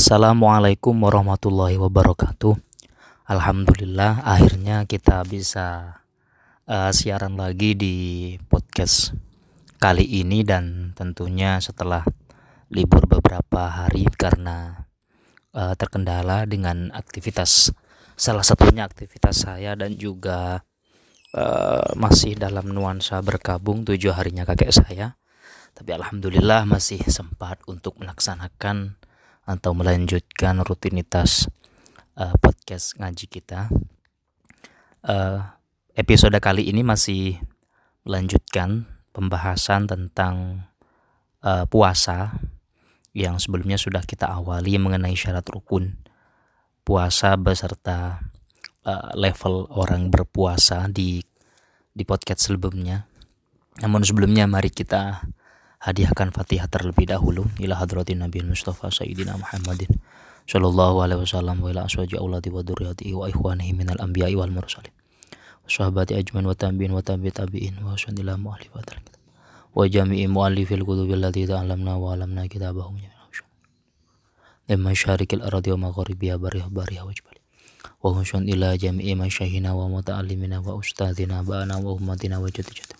Assalamualaikum warahmatullahi wabarakatuh. Alhamdulillah akhirnya kita bisa uh, siaran lagi di podcast kali ini dan tentunya setelah libur beberapa hari karena uh, terkendala dengan aktivitas salah satunya aktivitas saya dan juga uh, masih dalam nuansa berkabung tujuh harinya kakek saya tapi alhamdulillah masih sempat untuk melaksanakan atau melanjutkan rutinitas uh, podcast ngaji kita. Uh, episode kali ini masih melanjutkan pembahasan tentang uh, puasa yang sebelumnya sudah kita awali mengenai syarat rukun puasa beserta uh, level orang berpuasa di di podcast sebelumnya. Namun sebelumnya mari kita hadiahkan Fatihah terlebih dahulu ila hadratin Nabi Mustafa Sayyidina Muhammadin sallallahu alaihi wasallam wa ila aswaji auladi wa dzurriyyatihi wa ikhwanihi minal anbiya'i wal mursalin sahabati ajman wa tabi'in wa tabi tabi'in wa sanillah mu'allifat wa jami'i mu'allifil kutubil allati ta'lamna wa alamna kitabahum Lemma syarikil aradi wa magharibiha bariyah bariyah wa jibali wa husyun ila jami'i masyahina wa muta'allimina wa ustadina ba'ana wa ummatina wa jati jati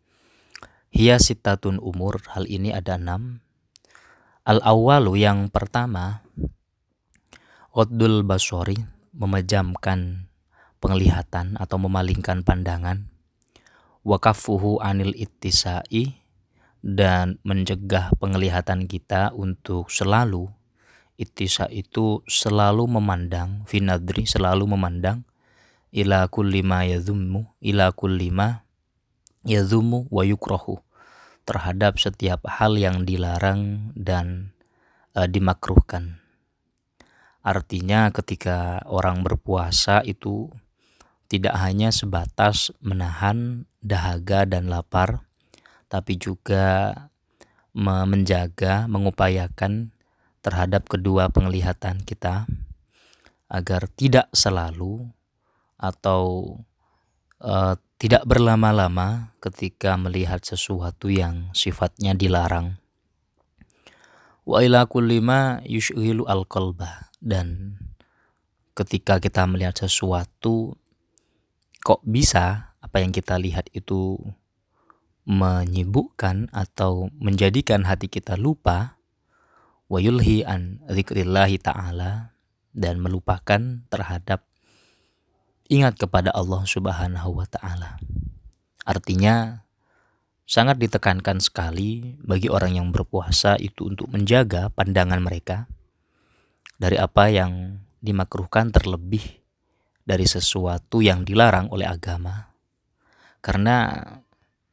Hiya sitatun umur, hal ini ada enam. Al-awalu yang pertama, Oddul basori, memejamkan penglihatan atau memalingkan pandangan. Wakafuhu anil ittisai, dan mencegah penglihatan kita untuk selalu ittisa itu selalu memandang finadri selalu memandang ila kulli ma yadhummu ila kulli ma yazumu wa terhadap setiap hal yang dilarang dan e, dimakruhkan. Artinya ketika orang berpuasa itu tidak hanya sebatas menahan dahaga dan lapar, tapi juga menjaga, mengupayakan terhadap kedua penglihatan kita agar tidak selalu atau uh, tidak berlama-lama ketika melihat sesuatu yang sifatnya dilarang. Wa ila kullima yushghilu al-qalba. Dan ketika kita melihat sesuatu kok bisa apa yang kita lihat itu menyibukkan atau menjadikan hati kita lupa? Wa yulhi an ta'ala dan melupakan terhadap ingat kepada Allah Subhanahu wa taala. Artinya sangat ditekankan sekali bagi orang yang berpuasa itu untuk menjaga pandangan mereka dari apa yang dimakruhkan terlebih dari sesuatu yang dilarang oleh agama. Karena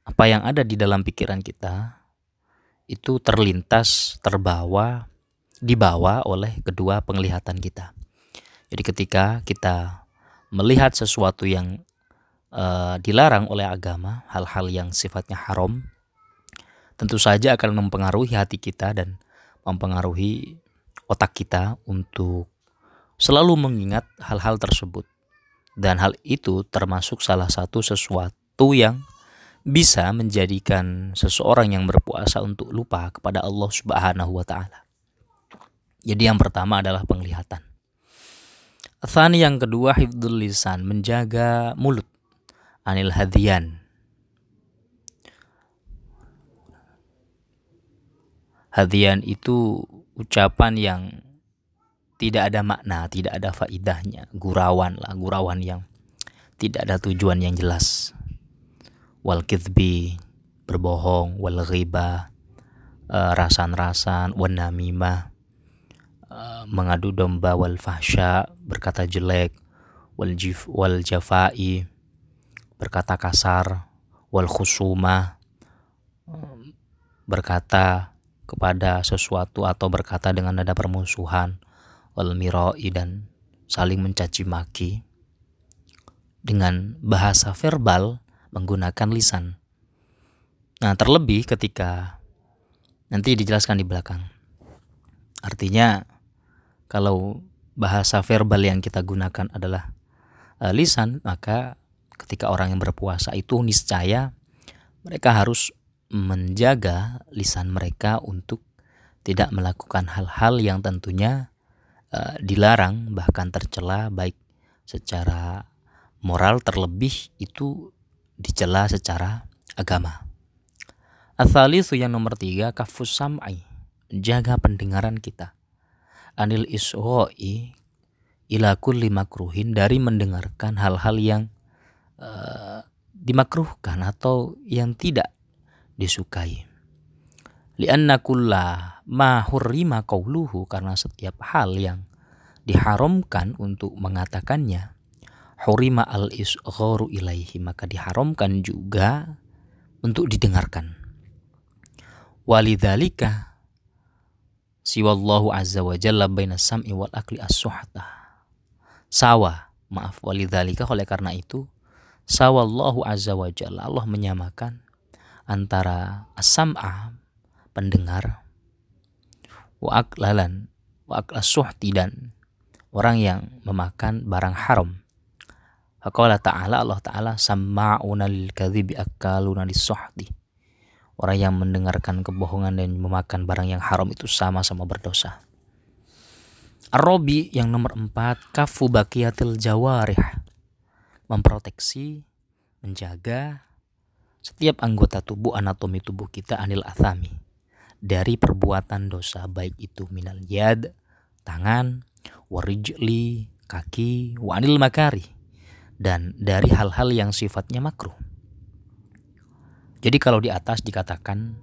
apa yang ada di dalam pikiran kita itu terlintas, terbawa, dibawa oleh kedua penglihatan kita. Jadi ketika kita melihat sesuatu yang uh, dilarang oleh agama, hal-hal yang sifatnya haram, tentu saja akan mempengaruhi hati kita dan mempengaruhi otak kita untuk selalu mengingat hal-hal tersebut. Dan hal itu termasuk salah satu sesuatu yang bisa menjadikan seseorang yang berpuasa untuk lupa kepada Allah Subhanahu wa taala. Jadi yang pertama adalah penglihatan. Thani yang kedua hifdul lisan, menjaga mulut. Anil hadian. Hadian itu ucapan yang tidak ada makna, tidak ada faidahnya, gurauan lah, gurauan yang tidak ada tujuan yang jelas. Wal kithbi, berbohong, wal ghibah, uh, rasan-rasan, wan namimah, mengadu domba wal fahsya, berkata jelek, wal jif wal jafai, berkata kasar, wal khusuma, berkata kepada sesuatu atau berkata dengan nada permusuhan, wal mirai dan saling mencaci maki dengan bahasa verbal menggunakan lisan. Nah, terlebih ketika nanti dijelaskan di belakang. Artinya kalau bahasa verbal yang kita gunakan adalah uh, lisan, maka ketika orang yang berpuasa itu niscaya mereka harus menjaga lisan mereka untuk tidak melakukan hal-hal yang tentunya uh, dilarang bahkan tercela baik secara moral terlebih itu dicela secara agama. Asalisu yang nomor tiga kafus sam'i jaga pendengaran kita. Anil isro'i ila kulli makruhin dari mendengarkan hal-hal yang uh, dimakruhkan atau yang tidak disukai. Lianna kulla ma hurrima qawluhu karena setiap hal yang diharamkan untuk mengatakannya hurima al isgharu ilaihi maka diharamkan juga untuk didengarkan. Walidzalika siwallahu azza wa jalla baina sam'i wal akli as-suhata. Sawa, maaf walidzalika oleh karena itu sawallahu azza wa jalla Allah menyamakan antara as-sam'a pendengar wa aklalan wa aklas suhti dan orang yang memakan barang haram Faqala ta'ala Allah ta'ala samma'una lil kadhibi akaluna lis-suhti. Orang yang mendengarkan kebohongan dan memakan barang yang haram itu sama-sama berdosa. Ar-Robi yang nomor empat, kafu bakiyatil jawarih. Memproteksi, menjaga setiap anggota tubuh anatomi tubuh kita anil athami. Dari perbuatan dosa baik itu minal yad, tangan, warijli, kaki, wa anil makari dan dari hal-hal yang sifatnya makruh. Jadi kalau di atas dikatakan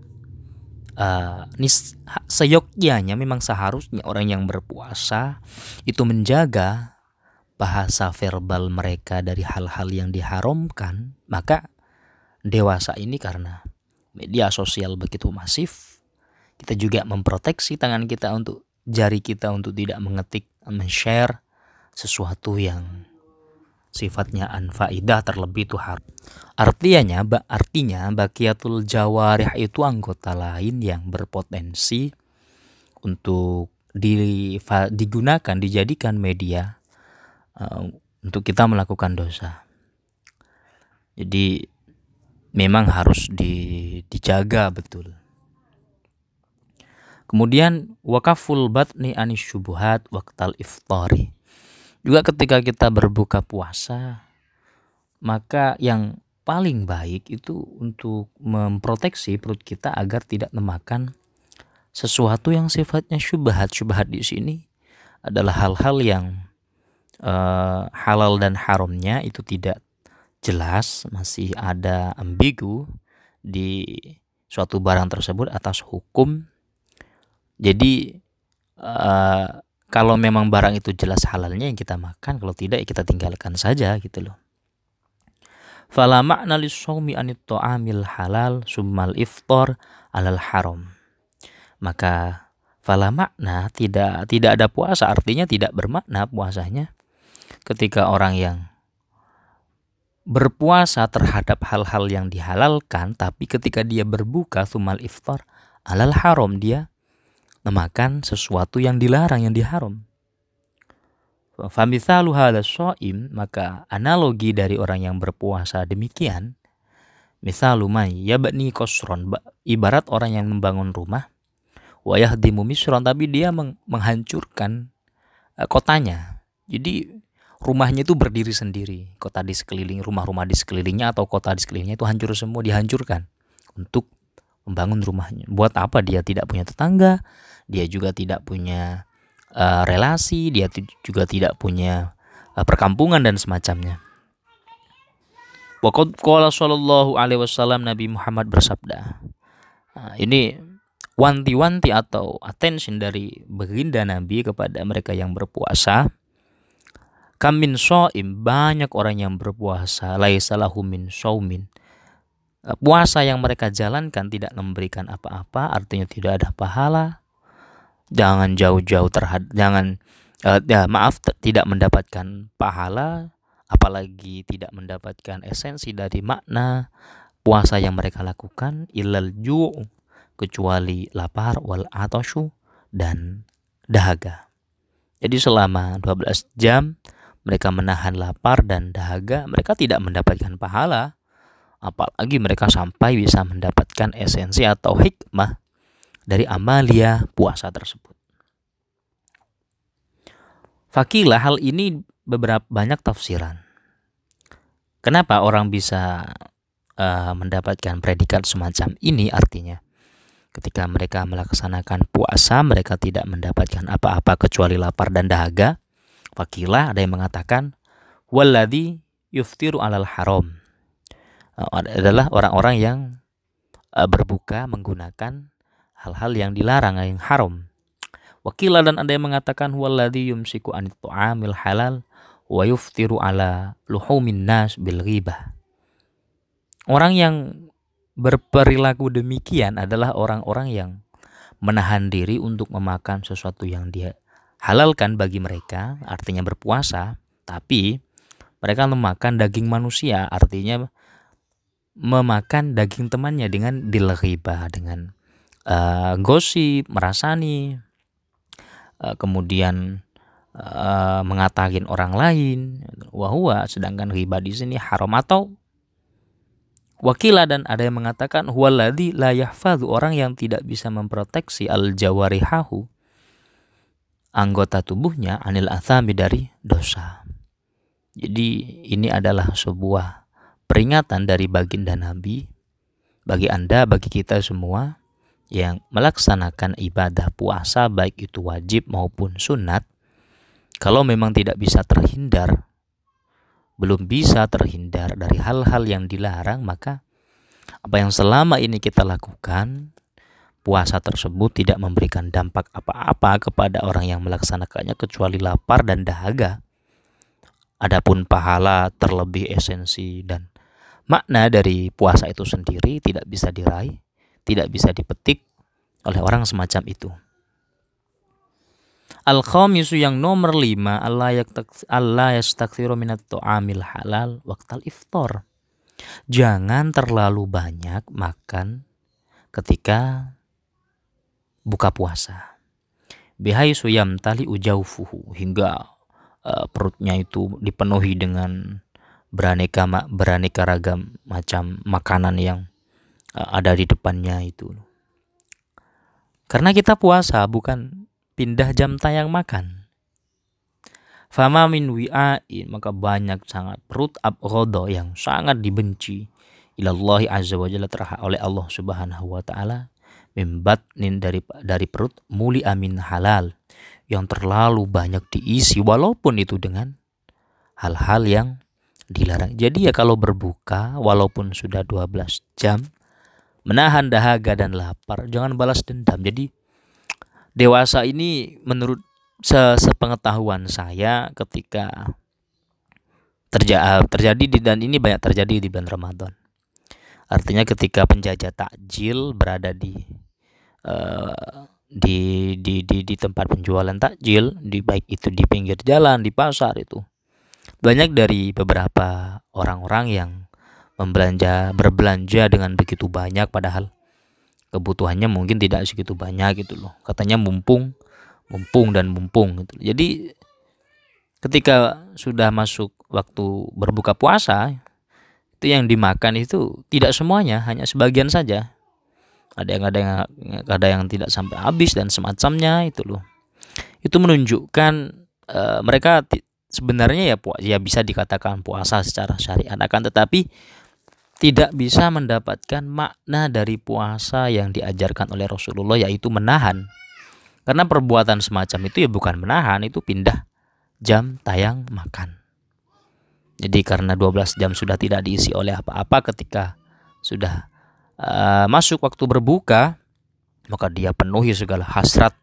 uh, nis, seyogyanya memang seharusnya orang yang berpuasa itu menjaga bahasa verbal mereka dari hal-hal yang diharamkan, maka dewasa ini karena media sosial begitu masif, kita juga memproteksi tangan kita untuk jari kita untuk tidak mengetik, men-share sesuatu yang sifatnya anfaidah terlebih itu har. Artinya, artinya bakiatul jawarih itu anggota lain yang berpotensi untuk di, digunakan dijadikan media uh, untuk kita melakukan dosa. Jadi memang harus di, dijaga betul. Kemudian wakaful batni anis syubuhat waktal iftari juga ketika kita berbuka puasa, maka yang paling baik itu untuk memproteksi perut kita agar tidak memakan sesuatu yang sifatnya syubhat. Syubhat di sini adalah hal-hal yang uh, halal dan haramnya itu tidak jelas, masih ada ambigu di suatu barang tersebut atas hukum. Jadi uh, kalau memang barang itu jelas halalnya yang kita makan, kalau tidak ya kita tinggalkan saja gitu loh. Fala makna lisawmi anit halal summal iftar alal haram. Maka fala makna tidak tidak ada puasa artinya tidak bermakna puasanya ketika orang yang berpuasa terhadap hal-hal yang dihalalkan tapi ketika dia berbuka sumal iftar alal haram dia memakan sesuatu yang dilarang yang diharam. Famithalu hadha so'im, maka analogi dari orang yang berpuasa demikian, misalu may yabni kosron, ibarat orang yang membangun rumah, wayah di misron, tapi dia menghancurkan uh, kotanya. Jadi rumahnya itu berdiri sendiri, kota di sekeliling, rumah-rumah di sekelilingnya atau kota di sekelilingnya itu hancur semua, dihancurkan untuk membangun rumahnya. Buat apa dia tidak punya tetangga, dia juga tidak punya uh, relasi, dia juga tidak punya uh, perkampungan dan semacamnya. Waqad qala sallallahu alaihi wasallam Nabi Muhammad bersabda. Nah, ini wanti-wanti atau attention dari baginda Nabi kepada mereka yang berpuasa. Kamin so'im banyak orang yang berpuasa laisalahu min saumin. Puasa yang mereka jalankan tidak memberikan apa-apa, artinya tidak ada pahala, jangan jauh-jauh terhadap jangan uh, ya maaf tidak mendapatkan pahala apalagi tidak mendapatkan esensi dari makna puasa yang mereka lakukan ilal ju' kecuali lapar wal atoshu dan dahaga. Jadi selama 12 jam mereka menahan lapar dan dahaga, mereka tidak mendapatkan pahala. Apalagi mereka sampai bisa mendapatkan esensi atau hikmah dari amalia puasa tersebut. Fakilah hal ini beberapa banyak tafsiran. Kenapa orang bisa uh, mendapatkan predikat semacam ini artinya ketika mereka melaksanakan puasa mereka tidak mendapatkan apa-apa kecuali lapar dan dahaga. Fakilah ada yang mengatakan walladhi yuftiru alal haram. Uh, adalah orang-orang yang uh, berbuka menggunakan hal-hal yang dilarang yang haram. Wakilah dan ada yang mengatakan walladhi yumsiku anit tu'amil halal wa yuftiru ala luhumin nas bil ghibah. Orang yang berperilaku demikian adalah orang-orang yang menahan diri untuk memakan sesuatu yang dia halalkan bagi mereka, artinya berpuasa, tapi mereka memakan daging manusia, artinya memakan daging temannya dengan bil ghibah, dengan uh, gosip, merasani, uh, kemudian uh, mengatakan orang lain wahwa sedangkan riba di sini haram atau wakila dan ada yang mengatakan huwaladzi la yahfadhu orang yang tidak bisa memproteksi al jawarihahu anggota tubuhnya anil athami dari dosa. Jadi ini adalah sebuah peringatan dari baginda Nabi bagi Anda, bagi kita semua yang melaksanakan ibadah puasa baik itu wajib maupun sunat kalau memang tidak bisa terhindar, belum bisa terhindar dari hal-hal yang dilarang, maka apa yang selama ini kita lakukan, puasa tersebut tidak memberikan dampak apa-apa kepada orang yang melaksanakannya kecuali lapar dan dahaga. Adapun pahala terlebih esensi dan makna dari puasa itu sendiri tidak bisa diraih, tidak bisa dipetik oleh orang semacam itu. Al-khamisu yang nomor lima Allah yastaksiru minat tu'amil halal waktal iftar. Jangan terlalu banyak makan ketika buka puasa. Bihai suyam tali ujaufuhu hingga uh, perutnya itu dipenuhi dengan beraneka beraneka ragam macam makanan yang ada di depannya itu. Karena kita puasa bukan pindah jam tayang makan. Fama min wi'ain maka banyak sangat perut abghodo yang sangat dibenci ilallahi azza wa jalla oleh Allah subhanahu wa ta'ala mimbatnin dari dari perut muli amin halal yang terlalu banyak diisi walaupun itu dengan hal-hal yang dilarang. Jadi ya kalau berbuka walaupun sudah 12 jam menahan dahaga dan lapar jangan balas dendam. Jadi dewasa ini menurut sepengetahuan saya ketika terja terjadi di dan ini banyak terjadi di bulan Ramadan. Artinya ketika penjajah takjil berada di uh, di, di di di tempat penjualan takjil, di baik itu di pinggir jalan, di pasar itu. Banyak dari beberapa orang-orang yang membelanja berbelanja dengan begitu banyak padahal kebutuhannya mungkin tidak segitu banyak gitu loh. Katanya mumpung mumpung dan mumpung gitu jadi ketika sudah masuk waktu berbuka puasa itu yang dimakan itu tidak semuanya hanya sebagian saja. Ada yang ada yang ada yang tidak sampai habis dan semacamnya itu loh. Itu menunjukkan uh, mereka sebenarnya ya ya bisa dikatakan puasa secara syariat. Akan tetapi tidak bisa mendapatkan makna dari puasa yang diajarkan oleh Rasulullah yaitu menahan. Karena perbuatan semacam itu ya bukan menahan, itu pindah jam tayang makan. Jadi karena 12 jam sudah tidak diisi oleh apa-apa ketika sudah uh, masuk waktu berbuka, maka dia penuhi segala hasrat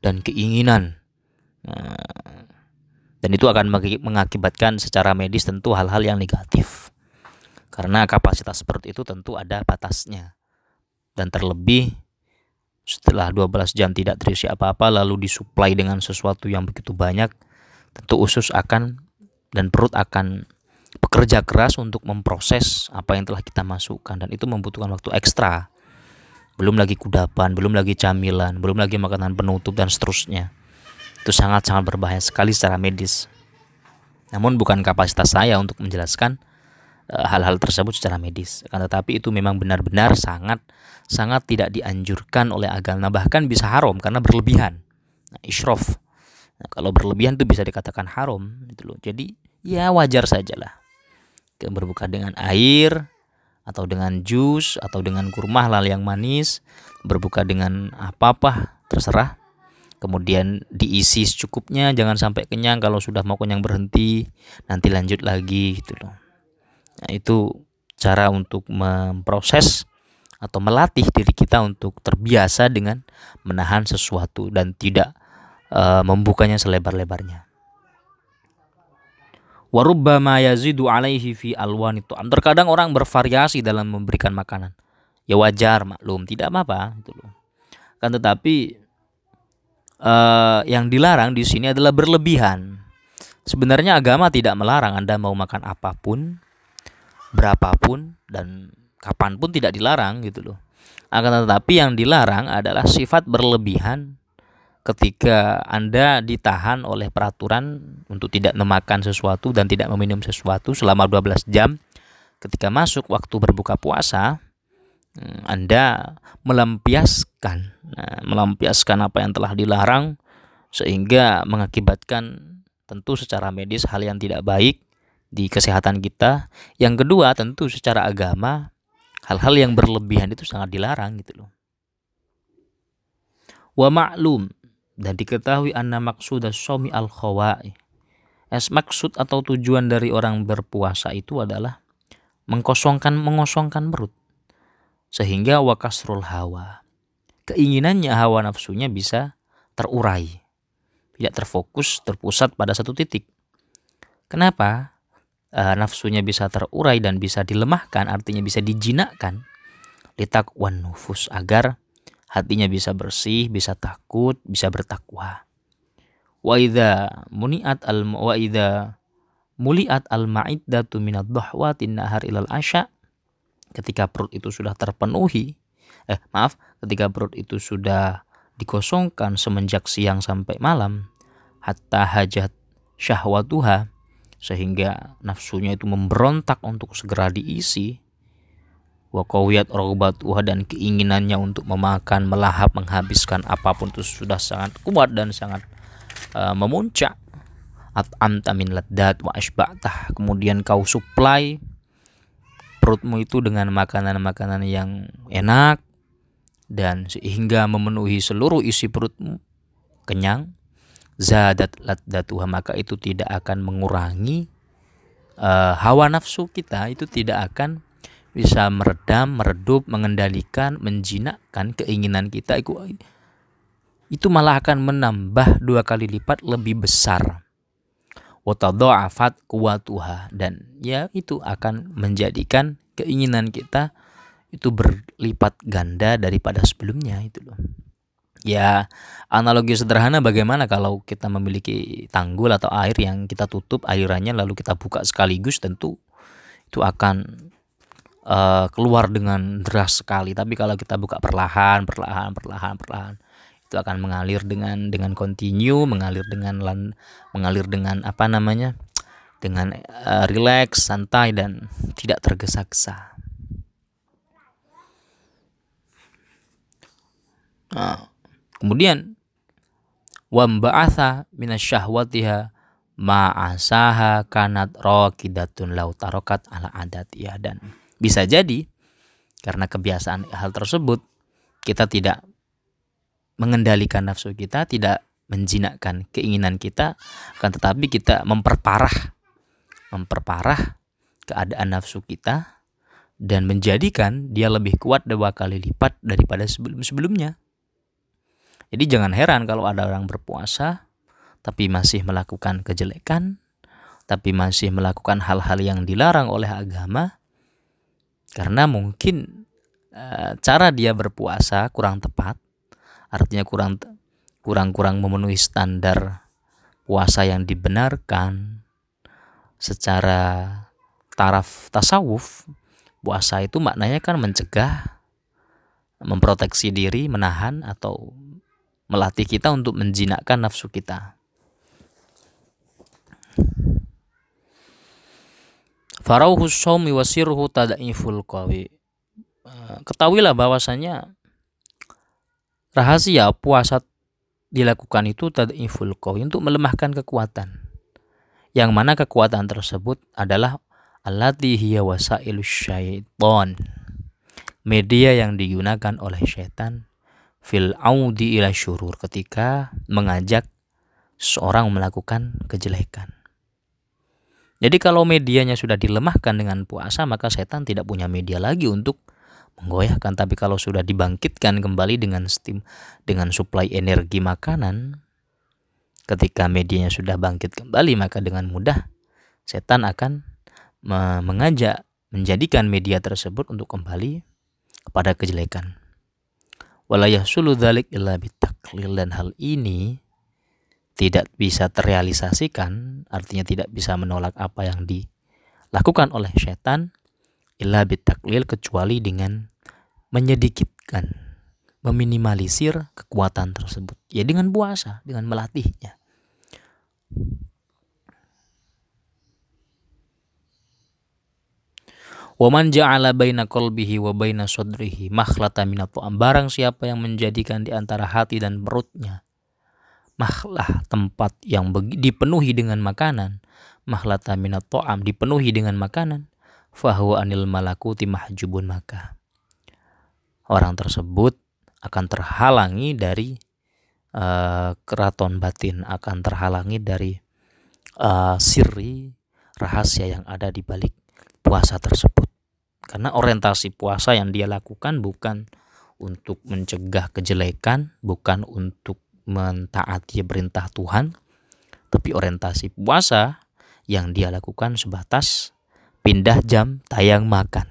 dan keinginan. Uh, dan itu akan mengakibatkan secara medis tentu hal-hal yang negatif. Karena kapasitas perut itu tentu ada batasnya. Dan terlebih setelah 12 jam tidak terisi apa-apa lalu disuplai dengan sesuatu yang begitu banyak tentu usus akan dan perut akan bekerja keras untuk memproses apa yang telah kita masukkan. Dan itu membutuhkan waktu ekstra. Belum lagi kudapan belum lagi camilan belum lagi makanan penutup dan seterusnya. Itu sangat-sangat berbahaya sekali secara medis. Namun bukan kapasitas saya untuk menjelaskan hal-hal tersebut secara medis. Akan tetapi itu memang benar-benar sangat sangat tidak dianjurkan oleh agama bahkan bisa haram karena berlebihan. Nah. Nah, kalau berlebihan itu bisa dikatakan haram gitu loh. Jadi ya wajar sajalah. Berbuka dengan air atau dengan jus atau dengan kurma halal yang manis, berbuka dengan apa-apa terserah. Kemudian diisi secukupnya, jangan sampai kenyang kalau sudah mau kenyang berhenti, nanti lanjut lagi gitu loh. Nah, itu cara untuk memproses atau melatih diri kita untuk terbiasa dengan menahan sesuatu dan tidak uh, membukanya selebar-lebarnya. Warubbama yazidu alaihi fi alwan itu. Terkadang orang bervariasi dalam memberikan makanan. Ya wajar maklum, tidak apa-apa itu loh. Kan tetapi uh, yang dilarang di sini adalah berlebihan. Sebenarnya agama tidak melarang Anda mau makan apa pun, berapapun dan kapan pun tidak dilarang gitu loh. Akan tetapi yang dilarang adalah sifat berlebihan ketika Anda ditahan oleh peraturan untuk tidak memakan sesuatu dan tidak meminum sesuatu selama 12 jam ketika masuk waktu berbuka puasa hmm, Anda melampiaskan nah, melampiaskan apa yang telah dilarang sehingga mengakibatkan tentu secara medis hal yang tidak baik di kesehatan kita. Yang kedua, tentu secara agama hal-hal yang berlebihan itu sangat dilarang gitu loh. Wa maklum dan diketahui anna maksud somi al khawai. Es maksud atau tujuan dari orang berpuasa itu adalah mengkosongkan mengosongkan perut sehingga wakasrul hawa. Keinginannya hawa nafsunya bisa terurai. Tidak terfokus, terpusat pada satu titik. Kenapa? Uh, nafsunya bisa terurai dan bisa dilemahkan, artinya bisa dijinakkan. Litakwan nufus agar hatinya bisa bersih, bisa takut, bisa bertakwa. Wa idza muniat al wa idza muliat al ma'iddatu minad dhahwatin nahar ilal asya ketika perut itu sudah terpenuhi eh maaf ketika perut itu sudah dikosongkan semenjak siang sampai malam hatta hajat syahwatuha sehingga nafsunya itu memberontak untuk segera diisi. Wa qawiyat dan keinginannya untuk memakan melahap menghabiskan apa pun itu sudah sangat kuat dan sangat uh, memuncak. At'amta min laddat wa kemudian kau supply perutmu itu dengan makanan-makanan yang enak dan sehingga memenuhi seluruh isi perutmu. Kenyang zadat laddatuha maka itu tidak akan mengurangi uh, hawa nafsu kita itu tidak akan bisa meredam, meredup, mengendalikan, menjinakkan keinginan kita itu itu malah akan menambah dua kali lipat lebih besar. Watadha'afat kuwatuha dan ya itu akan menjadikan keinginan kita itu berlipat ganda daripada sebelumnya itu loh. Ya, analogi sederhana bagaimana kalau kita memiliki tanggul atau air yang kita tutup alirannya lalu kita buka sekaligus tentu itu akan uh, keluar dengan deras sekali. Tapi kalau kita buka perlahan, perlahan, perlahan, perlahan itu akan mengalir dengan dengan continue, mengalir dengan lan, mengalir dengan apa namanya? dengan uh, relax, santai dan tidak tergesa-gesa. Nah, Kemudian wamba'atha minasyahwatiha ma'asaha kanat raqidatun lau tarokat ala adatiyah dan bisa jadi karena kebiasaan hal tersebut kita tidak mengendalikan nafsu kita, tidak menjinakkan keinginan kita, akan tetapi kita memperparah memperparah keadaan nafsu kita dan menjadikan dia lebih kuat dua kali lipat daripada sebelum-sebelumnya. Jadi jangan heran kalau ada orang berpuasa tapi masih melakukan kejelekan, tapi masih melakukan hal-hal yang dilarang oleh agama karena mungkin e, cara dia berpuasa kurang tepat. Artinya kurang kurang-kurang memenuhi standar puasa yang dibenarkan. Secara taraf tasawuf puasa itu maknanya kan mencegah memproteksi diri menahan atau melatih kita untuk menjinakkan nafsu kita Farauhus sawmi wasirhu tadaiful. Eh, ketahuilah bahwasanya rahasia puasa dilakukan itu tadaiful qawi untuk melemahkan kekuatan. Yang mana kekuatan tersebut adalah allati. Media yang digunakan oleh syaitan fil audi ila syurur ketika mengajak seorang melakukan kejelekan. Jadi kalau medianya sudah dilemahkan dengan puasa maka setan tidak punya media lagi untuk menggoyahkan. Tapi kalau sudah dibangkitkan kembali dengan steam dengan suplai energi makanan, ketika medianya sudah bangkit kembali maka dengan mudah setan akan mengajak menjadikan media tersebut untuk kembali kepada kejelekan. Walayah sulu dalik illa bitaklil dan hal ini tidak bisa terrealisasikan, artinya tidak bisa menolak apa yang dilakukan oleh setan, illa bitaklil kecuali dengan menyedikitkan, meminimalisir kekuatan tersebut. Ya dengan puasa, dengan melatihnya. Waman ja'ala baina qalbihi wa baina sadrihi makhlata minat Barang siapa yang menjadikan di antara hati dan perutnya mahlah tempat yang dipenuhi dengan makanan mahlata minat to'am dipenuhi dengan makanan fahuwa anil malakuti mahjubun maka orang tersebut akan terhalangi dari uh, keraton batin akan terhalangi dari uh, siri rahasia yang ada di balik puasa tersebut karena orientasi puasa yang dia lakukan bukan untuk mencegah kejelekan bukan untuk mentaati perintah Tuhan, tapi orientasi puasa yang dia lakukan sebatas pindah jam tayang makan.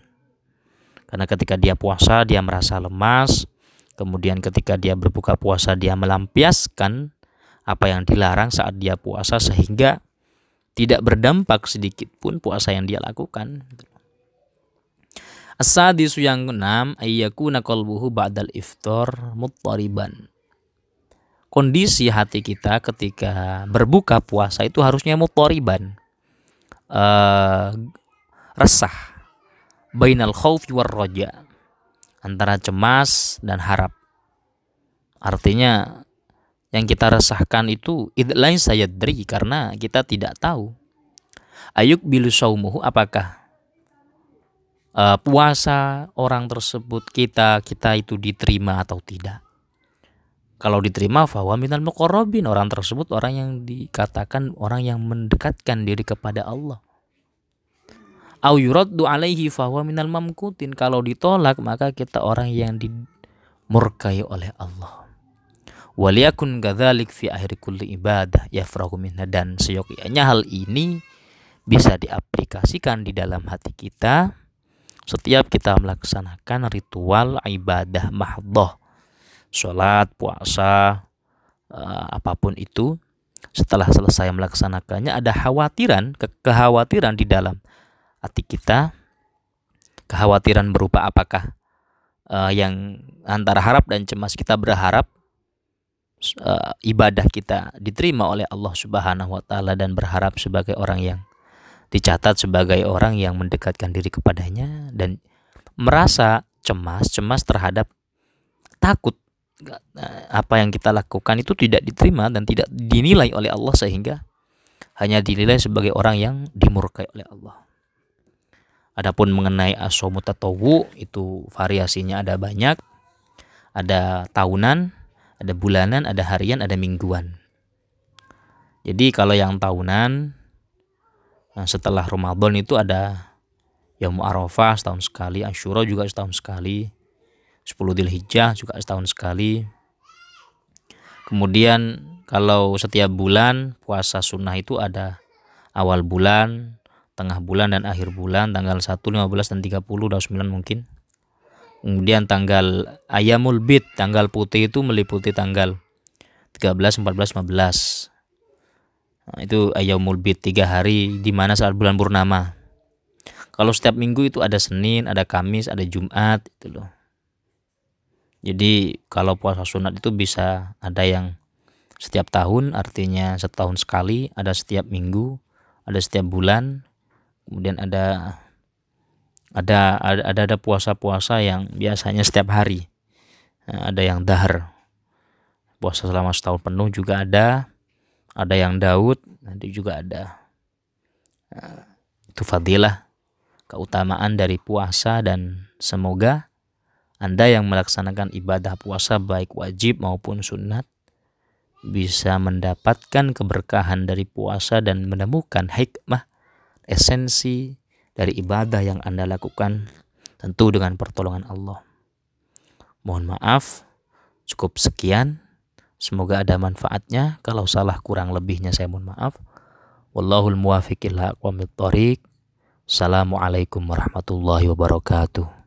Karena ketika dia puasa dia merasa lemas, kemudian ketika dia berbuka puasa dia melampiaskan apa yang dilarang saat dia puasa sehingga tidak berdampak sedikit pun puasa yang dia lakukan. Asadisu yang keenam ayyakuna qalbuhu ba'dal iftar muttariban. Kondisi hati kita ketika berbuka puasa itu harusnya mutoriban uh, resah. Bainal khawfi war roja antara cemas dan harap. Artinya yang kita resahkan itu lain saya dari karena kita tidak tahu. Ayuk bilu saumuhu apakah uh, puasa orang tersebut kita kita itu diterima atau tidak kalau diterima bahwa minal muqarrabin orang tersebut orang yang dikatakan orang yang mendekatkan diri kepada Allah. Au yuraddu alaihi fahuwa minal mamkutin. Kalau ditolak maka kita orang yang dimurkai oleh Allah. Waliyakun gadzalik fi akhir kulli ibadah yafrahu minha dan seyogyanya hal ini bisa diaplikasikan di dalam hati kita setiap kita melaksanakan ritual ibadah mahdhah sholat, puasa, uh, apa pun itu, setelah selesai melaksanakannya ada khawatiran, ke kekhawatiran di dalam hati kita, kekhawatiran berupa apakah uh, yang antara harap dan cemas kita berharap uh, ibadah kita diterima oleh Allah Subhanahu wa taala dan berharap sebagai orang yang dicatat sebagai orang yang mendekatkan diri kepadanya dan merasa cemas, cemas terhadap takut apa yang kita lakukan itu tidak diterima dan tidak dinilai oleh Allah sehingga hanya dinilai sebagai orang yang dimurkai oleh Allah. Adapun mengenai asomu tatawu itu variasinya ada banyak. Ada tahunan, ada bulanan, ada harian, ada mingguan. Jadi kalau yang tahunan setelah Ramadan itu ada Yaum Arafah setahun sekali, Ashura juga setahun sekali, 10 Dzulhijjah juga setahun sekali. Kemudian kalau setiap bulan puasa sunnah itu ada awal bulan, tengah bulan dan akhir bulan tanggal 1, 15 dan 30 29 mungkin. Kemudian tanggal ayamul bid, tanggal putih itu meliputi tanggal 13, 14, 15. Nah, itu ayamul bid tiga hari di mana saat bulan purnama. Kalau setiap minggu itu ada Senin, ada Kamis, ada Jumat itu loh. Jadi kalau puasa sunat itu bisa ada yang setiap tahun artinya setahun sekali, ada setiap minggu, ada setiap bulan, kemudian ada ada ada ada puasa-puasa yang biasanya setiap hari nah, ada yang dahar puasa selama setahun penuh juga ada ada yang Daud nanti juga ada nah, itu fadilah keutamaan dari puasa dan semoga anda yang melaksanakan ibadah puasa baik wajib maupun sunat bisa mendapatkan keberkahan dari puasa dan menemukan hikmah esensi dari ibadah yang Anda lakukan tentu dengan pertolongan Allah. Mohon maaf, cukup sekian. Semoga ada manfaatnya. Kalau salah kurang lebihnya saya mohon maaf. Wallahul muwafiq ila Assalamualaikum warahmatullahi wabarakatuh.